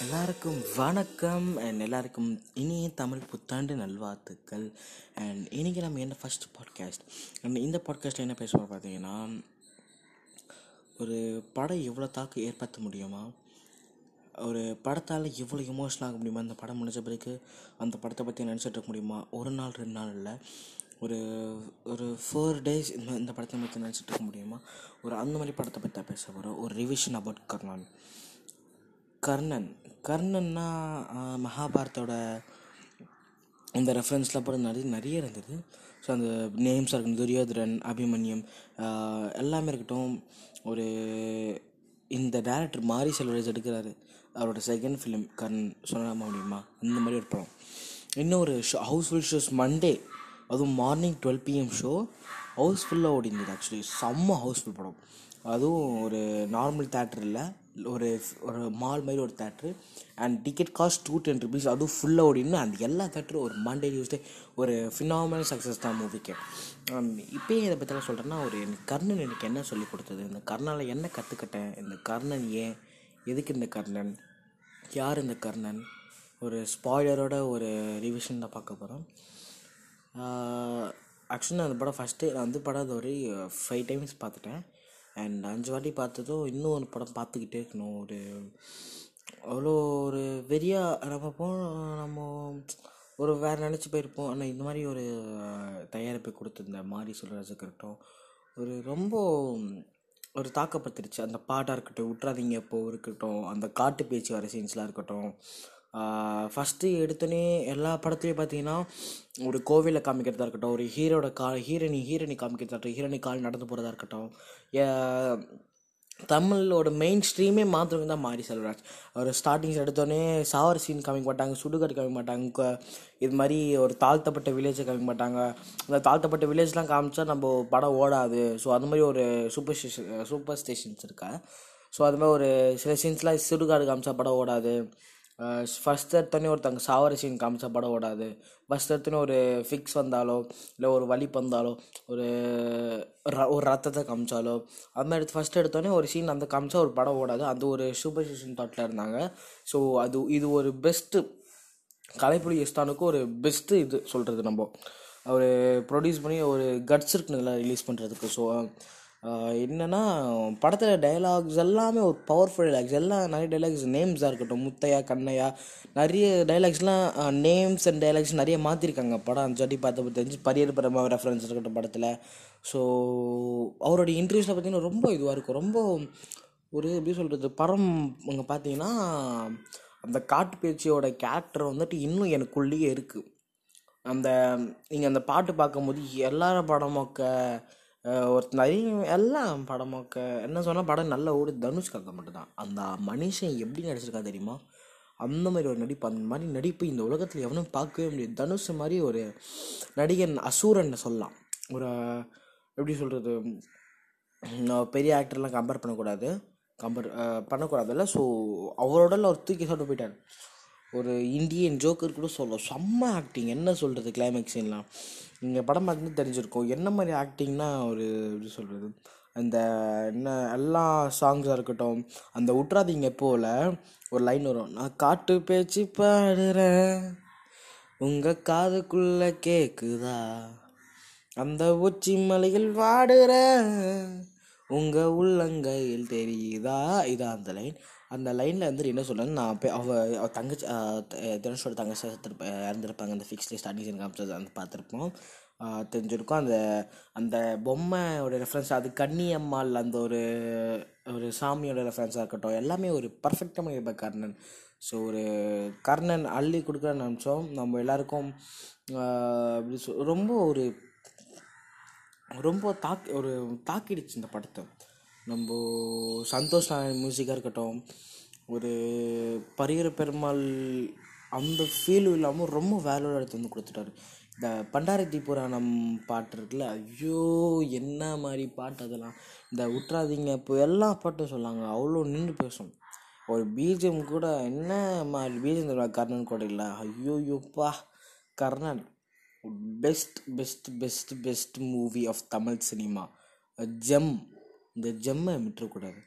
எல்லாருக்கும் வணக்கம் அண்ட் எல்லாருக்கும் இனிய தமிழ் புத்தாண்டு நல்வாழ்த்துக்கள். அண்ட் இன்றைக்கி நம்ம என்ன ஃபஸ்ட் பாட்காஸ்ட் அண்ட் இந்த பாட்காஸ்ட்டில் என்ன பேசுவோம் பார்த்தீங்கன்னா ஒரு படம் எவ்வளோ தாக்கு ஏற்படுத்த முடியுமா? ஒரு படத்தால் எவ்வளோ எமோஷனல் ஆக முடியுமா? அந்த படம் முடிஞ்ச பிறகு அந்த படத்தை பற்றி நினச்சிட்டு இருக்க முடியுமா? ஒரு நாள் ரெண்டு நாள் இல்லை. ஒரு ஒரு ஃபோர் டேஸ் இந்த இந்த படத்தை பற்றி நினச்சிட்டு இருக்க முடியுமா? ஒரு அந்த மாதிரி படத்தை பற்றி தான் பேச போகிறோம் ஒரு ரிவிஷன் அபவுட் கர்ணன். கர்ணன். கர்ணன்னா மகாபாரத்தோட இந்த ரெஃபரன்ஸ்லாம் படம் நிறைய நிறைய இருந்தது. ஸோ அந்த நேம்ஸாக இருக்கட்டும் துரியோதரன் அபிமன்யம் எல்லாமே இருக்கட்டும் ஒரு இந்த டேரக்டர் மாரி செல்வராஜ் எடுக்கிறாரு. அவரோட செகண்ட் ஃபிலிம் கர்ணன். சொல்லாம முடியுமா? அந்த மாதிரி ஒரு படம். இன்னொரு ஷோ ஹவுஸ்ஃபுல் ஷோஸ் மண்டே அதுவும் மார்னிங் டுவெல் பிஎம் ஷோ ஹவுஸ்ஃபுல்லாக ஓடிந்தது ஆக்சுவலி செம்ம ஹவுஸ்ஃபுல் படம். அதுவும் ஒரு நார்மல் தேட்டர் இல்லை ஒரு ஒரு மால் மாதிரி ஒரு theatre and ticket cost two ten rupees அதுவும் ஃபுல்லாக ஓடினு அந்த எல்லா தேட்டரும் ஒரு மண்டே டியூஸ்டே ஒரு ஃபினாமல் சக்ஸஸ் தான் மூவிக்கு um, இப்போயே இதை பற்றிலாம் சொல்கிறேன்னா ஒரு எனக்கு கர்ணன் எனக்கு என்ன சொல்லி கொடுத்தது? இந்த கர்ணால் என்ன கற்றுக்கிட்டேன் இந்த கர்ணன் ஏன்? எதுக்கு இந்த கர்ணன்? யார் இந்த கர்ணன்? ஒரு ஸ்பாய்லரோட ஒரு ரிவிஷன் தான் பார்க்க போகிறோம் ஆக்சுவலி நான் அந்த படம் ஃபஸ்ட்டு நான் வந்து படம் அது ஒரு ஃபைவ் டைம்ஸ் பார்த்துட்டேன். அண்ட் அஞ்சு வாட்டி பார்த்ததும் இன்னும் ஒரு படம் பார்த்துக்கிட்டே இருக்கணும். ஒரு அவ்வளோ ஒரு வெறியாக நம்ம போ நம்ம ஒரு வேறு நினச்சி போயிருப்போம். ஆனால் இந்த மாதிரி ஒரு தயாரிப்பை கொடுத்துருந்த மாரி சொல்கிறதுக்கு இருக்கட்டும் ஒரு ரொம்ப ஒரு தாக்கப்படுத்திருச்சு அந்த பாட்டாக இருக்கட்டும் விட்றாதீங்க இப்போ இருக்கட்டும் அந்த காட்டு பேச்சு வர சீன்ஸ்லாம் இருக்கட்டும் ஃபஸ்ட்டு எடுத்தோன்னே எல்லா படத்துலையும் பார்த்தீங்கன்னா ஒரு கோவிலில் காமிக்கிறதா இருக்கட்டும் ஒரு ஹீரோட கால் ஹீரோனி ஹீரோனி காமிக்கிறதா இருக்கட்டும் ஹீரோனி கால் நடந்து போகிறதா இருக்கட்டும் தமிழோட மெயின் ஸ்ட்ரீமே மாத்திரம் தான் மாரி செல்வராஜ். அவர் ஸ்டார்டிங்ஸ் எடுத்தோடனே சாவர சீன் காமிக்க மாட்டாங்க சுடுகாடு காமிக்க மாட்டாங்க இது மாதிரி ஒரு தாழ்த்தப்பட்ட வில்லேஜை காமிக்க மாட்டாங்க. அந்த தாழ்த்தப்பட்ட வில்லேஜ்லாம் காமிச்சா நம்ம படம் ஓடாது. ஸோ அது மாதிரி ஒரு சூப்பர் ஸ்டேஷன் சூப்பர் ஸ்டேஷன்ஸ் இருக்கா. ஸோ அது மாதிரி ஒரு சில சீன்ஸ்லாம் சுடுகாடு காமிச்சா படம் ஓடாது. ஃபஸ்ட் எடுத்தோடனே ஒருத்தங்க சாவர சீன் காமிச்சா படம் ஓடாது. ஃபஸ்ட் எடுத்தோடனே ஒரு ஃபிக்ஸ் வந்தாலோ இல்லை ஒரு வலிப்பு வந்தாலோ ஒரு ர- ஒரு ரத்தத்தை காமிச்சாலோ அது மாதிரி ஃபஸ்ட் எடுத்தோடனே ஒரு சீன் அந்த காமிச்சா ஒரு படம் ஓடாது. அது ஒரு சூப்பர் ஸ்டேஷன் தாட்டில் இருந்தாங்க. ஸோ அது இது ஒரு பெஸ்ட்டு கலைப்புலி எஸ்தானுக்கு ஒரு பெஸ்ட்டு இது சொல்கிறது நம்ம. அவர் ப்ரொடியூஸ் பண்ணி ஒரு கட்ஸ் இருக்கு ரிலீஸ் பண்ணுறதுக்கு ஸோ என்னென்னா படத்தில் டைலாக்ஸ் எல்லாமே ஒரு பவர்ஃபுல் டைலாக்ஸ் எல்லாம் நிறைய டைலாக்ஸ் நேம்ஸாக இருக்கட்டும் முத்தையா கண்ணையா நிறைய டைலாக்ஸ்லாம் நேம்ஸ் அண்ட் டைலாக்ஸ் நிறைய மாற்றிருக்காங்க படம். அஞ்சு வாட்டி பார்த்து தெரிஞ்சு பரியர் பரமா ரெஃபரன்ஸ் இருக்கட்டும் படத்தில். ஸோ அவருடைய இன்டர்வியூஸில் பார்த்தீங்கன்னா ரொம்ப இதுவாக இருக்கும். ரொம்ப ஒரு எப்படி சொல்கிறது படம் அங்கே பார்த்தீங்கன்னா அந்த காட்டு பேச்சியோட கேரக்டர் வந்துட்டு இன்னும் எனக்குள்ளேயே இருக்குது அந்த நீங்கள் அந்த பாட்டு பார்க்கும்போது எல்லார படமொக்க ஒரு நிறைய எல்லாம் படமொக்க என்ன சொன்னால் படம் நல்லா ஓடு தனுஷ்காக மட்டும்தான். அந்த மனுஷன் எப்படி நடிச்சிருக்கா தெரியுமா? அந்த மாதிரி ஒரு நடிப்பு அந்த மாதிரி நடிப்பு இந்த உலகத்தில் எவனும் பார்க்கவே முடியாது. தனுஷ் மாதிரி ஒரு நடிகன் அசூரன் சொல்லலாம். ஒரு எப்படி சொல்கிறது நான் பெரிய ஆக்டர்லாம் கம்பேர் பண்ணக்கூடாது. கம்பேர் பண்ணக்கூடாதுல்ல ஸோ அவரோட ஒரு தூக்கி சொல்லிட்டு போயிட்டார். ஒரு இந்தியன் ஜோக்கர் கூட சொல்லலாம் செம்ம ஆக்டிங் என்ன சொல்கிறது கிளைமேக்ஸ் எல்லாம் நீங்கள் படம் பார்த்து தெரிஞ்சிருக்கும். என்ன மாதிரி ஆக்டிங்னா ஒரு எப்படி சொல்கிறது அந்த என்ன எல்லா சாங்ஸாக இருக்கட்டும் அந்த விட்றாதீங்க போல் ஒரு லைன் வரும். நான் காட்டு பேச்சு பாடுறேன். உங்கள் காதுக்குள்ளே கேட்குதா அந்த உச்சி மலையில் வாடுற உங்கள் உள்ளங்கையில் தெரியுதா? இதான் அந்த லைன் அந்த லைனில் வந்து என்ன சொல்கிறாங்க நான் போய் அவ தங்கச்சி ஆஹ் தனுஷோட தங்கச்சி செத்துருப்ப இறந்துருப்பாங்க. அந்த ஃபிக்ஸ்லி ஸ்டார்டிங் சீன் காமிச்சது அந்த பார்த்துருப்போம். தெரிஞ்சிருக்கும். அந்த அந்த பொம்மையோட ரெஃபரன்ஸ் அது கன்னியம்மாள் அந்த ஒரு ஒரு சாமியோட ரெஃபரன்ஸாக இருக்கட்டும் எல்லாமே ஒரு பர்ஃபெக்டாக இருப்ப கர்ணன். ஸோ ஒரு கர்ணன் அள்ளி கொடுக்குற நினச்சோம். நம்ம எல்லாருக்கும் அப்படி சொல் ரொம்ப ஒரு ரொம்ப தாக்கி ஒரு தாக்கிடுச்சு இந்த படத்தை. நம்ம சந்தோஷ் நாராயண் மியூசிக்காக இருக்கட்டும் ஒரு பரிகர பெருமாள் அந்த ஃபீலும் இல்லாமல் ரொம்ப வேலையோட எடுத்து வந்து கொடுத்துட்டாரு. இந்த பண்டாரத்தி புராணம் பாட்டு இருக்குல்ல ஐயோ என்ன மாதிரி பாட்டு அதெல்லாம். இந்த உற்றாதீங்க இப்போ எல்லா பாட்டும் சொல்லாங்க அவ்வளோ நின்று பேசும். ஒரு பீஜம் கூட என்ன மாதிரி பிஜிஎம் கர்ணன் கூட இல்லை ஐயோ யோப்பா Karnan. Best best best best movie of Tamil cinema gem. இந்த ஜெம்மை விட்டுறக்கூடாது.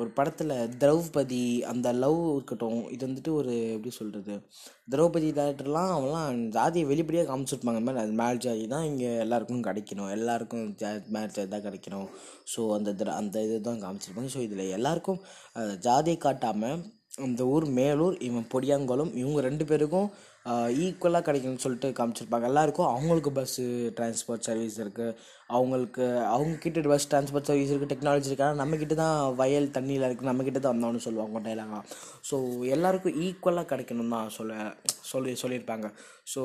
ஒரு படத்தில் திரௌபதி அந்த லவ் இருக்கட்டும் இது வந்துட்டு ஒரு எப்படி சொல்கிறது திரௌபதி டேரக்டர்லாம் அவன்லாம் ஜாதியை வெளிப்படையாக காமிச்சிருப்பாங்க. இந்த மாதிரி மேல் ஜாதி தான் இங்கே எல்லாருக்கும் கிடைக்கணும். எல்லாருக்கும் ஜா மேல் ஜாதி தான் கிடைக்கணும். ஸோ அந்த திர அந்த இது தான் காமிச்சிருப்பாங்க. ஸோ இதில் எல்லாருக்கும் ஜாதியை காட்டாமல் அந்த ஊர் மேலூர் இவன் பொடியாங்குளம் இவங்க ரெண்டு பேருக்கும் ஈக்குவலாக கிடைக்கும்னு சொல்லிட்டு காமிச்சிருப்பாங்க. எல்லாருக்கும் அவங்களுக்கு பஸ்ஸு டிரான்ஸ்போர்ட் சர்வீஸ் இருக்குது அவங்களுக்கு அவங்க கிட்ட பஸ் டிரான்ஸ்போர்ட் சர்வீஸ் இருக்குது டெக்னாலஜி இருக்குது ஆனால் நம்மக்கிட்ட தான் வயல் தண்ணியில் இருக்குது நம்மக்கிட்ட தான் வந்தோம்னு சொல்லுவாங்க டைலாக ஸோ எல்லாருக்கும் ஈக்குவலாக கிடைக்கணும் தான் சொல்ல சொல்லி சொல்லியிருப்பாங்க. ஸோ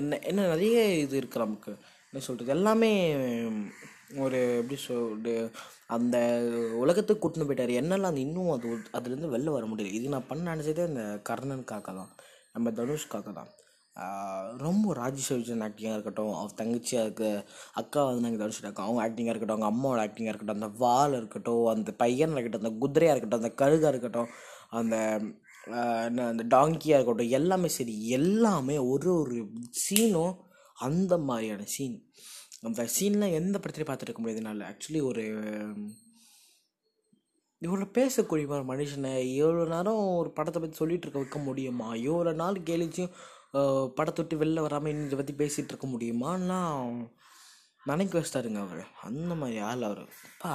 என்ன என்ன நிறைய இது இருக்குது நமக்கு. என்ன சொல்கிறது எல்லாமே ஒரு எப்படி சொல்றது? அந்த உலகத்துக்கு கூட்டின்னு போயிட்டார். என்னெல்லாம் அந்த இன்னும் அது அதுலேருந்து வெளில வர முடியல. இது நான் பண்ண நினச்சதே இந்த கர்ணனுக்காக தான். நம்ம தனுஷ்காக தான். ரொம்ப ராஜேஸ்வரி ஆக்டிங்காக இருக்கட்டும் அவர் தங்கச்சியாக இருக்க அக்கா வந்து நாங்கள் தனுஷ் இருக்கோம் அவங்க ஆக்டிங்காக இருக்கட்டும் அவங்க அம்மாவோட ஆக்டிங்காக இருக்கட்டும் அந்த வால் இருக்கட்டும் அந்த பையன் இருக்கட்டும் அந்த குதிரையாக இருக்கட்டும் அந்த கழுகாக இருக்கட்டும் அந்த என்ன அந்த டாங்கியாக இருக்கட்டும் எல்லாமே சரி எல்லாமே ஒரு ஒரு சீனும் அந்த மாதிரியான சீன் அந்த சீன்லாம் எந்த படத்துலையும் பார்த்துருக்க முடியாதுனால முடியாது என்னால் ஆக்சுவலி ஒரு இவ்வளோ பேசக்கூடிய ஒரு மனுஷனை எவ்வளோ நேரம் ஒரு படத்தை பற்றி சொல்லிட்டு இருக்க வைக்க முடியுமா? எவ்வளோ நாள் கேலிச்சும் படத்தை விட்டு வெளில வராமல் இன்னும் இதை பற்றி பேசிகிட்டு இருக்க முடியுமான்னா நினைக்க வச்சிட்டாருங்க அவர். அந்த மாதிரி ஆள் அவர். அப்பா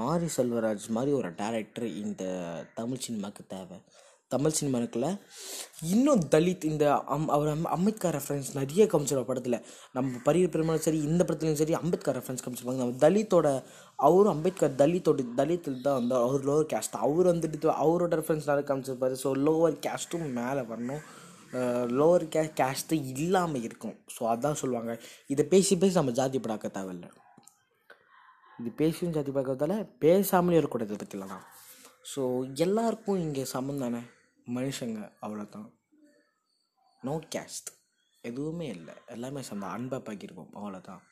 மாரி செல்வராஜ் மாதிரி ஒரு டேரக்டர் இந்த தமிழ் சினிமாவுக்கு தேவை. தமிழ் சினிமாவுக்குள்ள இன்னும் தலித் இந்த அம் அவர் அம் அம்பேத்கர் ரெஃபரன்ஸ் நிறைய காமிச்சிருவார் படத்தில். நம்ம பரிய பெருமாள் சரி இந்த படத்துலையும் சரி அம்பேத்கர் ரெஃபரன்ஸ் காமிச்சிருப்பாங்க. நம்ம தலித்தோட அவரும் அம்பேத்கர் தலித்தோட தலித்தில் தான் வந்து அவர் லோவர் கேஸ்ட் அவர் வந்துட்டு அவரோட ரெஃபரன்ஸ் நிறைய காமிச்சிருப்பாரு. ஸோ லோவர் கேஸ்ட்டும் மேலே வரணும். லோவர் கே கேஸ்ட்டு இல்லாமல் இருக்கும். ஸோ அதான் சொல்லுவாங்க. இதை பேசி பேசி நம்ம ஜாதி படாக்க தேவையில்லை. இது பேசியும் ஜாதி பார்க்கறதால பேசாமலே இருக்கக்கூடாது இதை பற்றிலாம் ஸோ எல்லாருக்கும் இங்கே சமம் தானே? மனுஷங்க அவ்வளோதான் நோ கேஸ்ட் எதுவுமே இல்லை. எல்லாமே சமம் அன்பை பாக்கியிருக்கோம் அவ்வளோதான்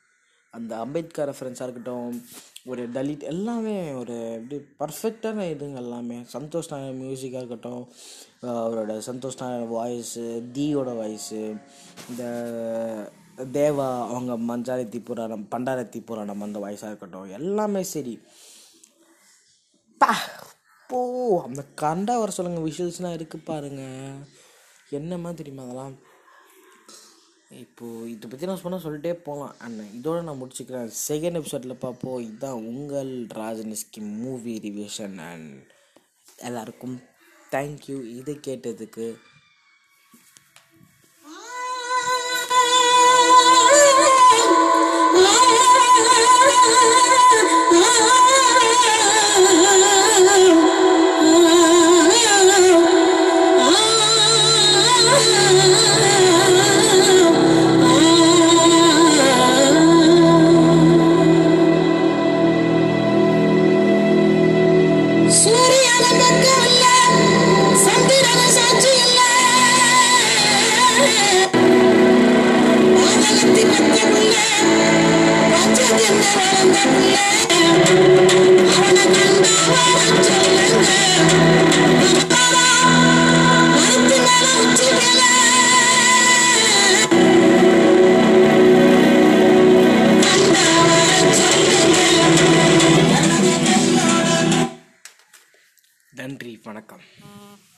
அந்த அம்பேத்கர் ரெஃபரன்ஸாக இருக்கட்டும் ஒரு தலித் எல்லாமே ஒரு எப்படி பர்ஃபெக்டான இதுங்க எல்லாமே. சந்தோஷ் நாயர் மியூசிக்காக இருக்கட்டும் அவரோட சந்தோஷ் நாயர் வாய்ஸு தீயோட வாய்ஸு இந்த தேவா அவங்க மஞ்சாரத்தி புராணம் பண்டாரத்தி புராணம் அந்த வாய்ஸாக இருக்கட்டும் எல்லாமே சரி. பா! போ அந்த கண்டா வர சொல்லுங்க விஷுவல்ஸ்லாம் இருக்கு பாருங்க என்னமா தெரியுமா அதெல்லாம் இப்போது இதை பற்றி நான் சொன்னால் சொல்லிட்டே போகலாம் அண்ணன் இதோட நான் முடிச்சுக்கிறேன் செகண்ட் எபிசோடில் பார்ப்போம் இதுதான் உங்கள் ராஜனிஸ்கி மூவி ரிவிஷன் அண்ட் எல்லாருக்கும் தேங்க்யூ இதை கேட்டதுக்கு Ah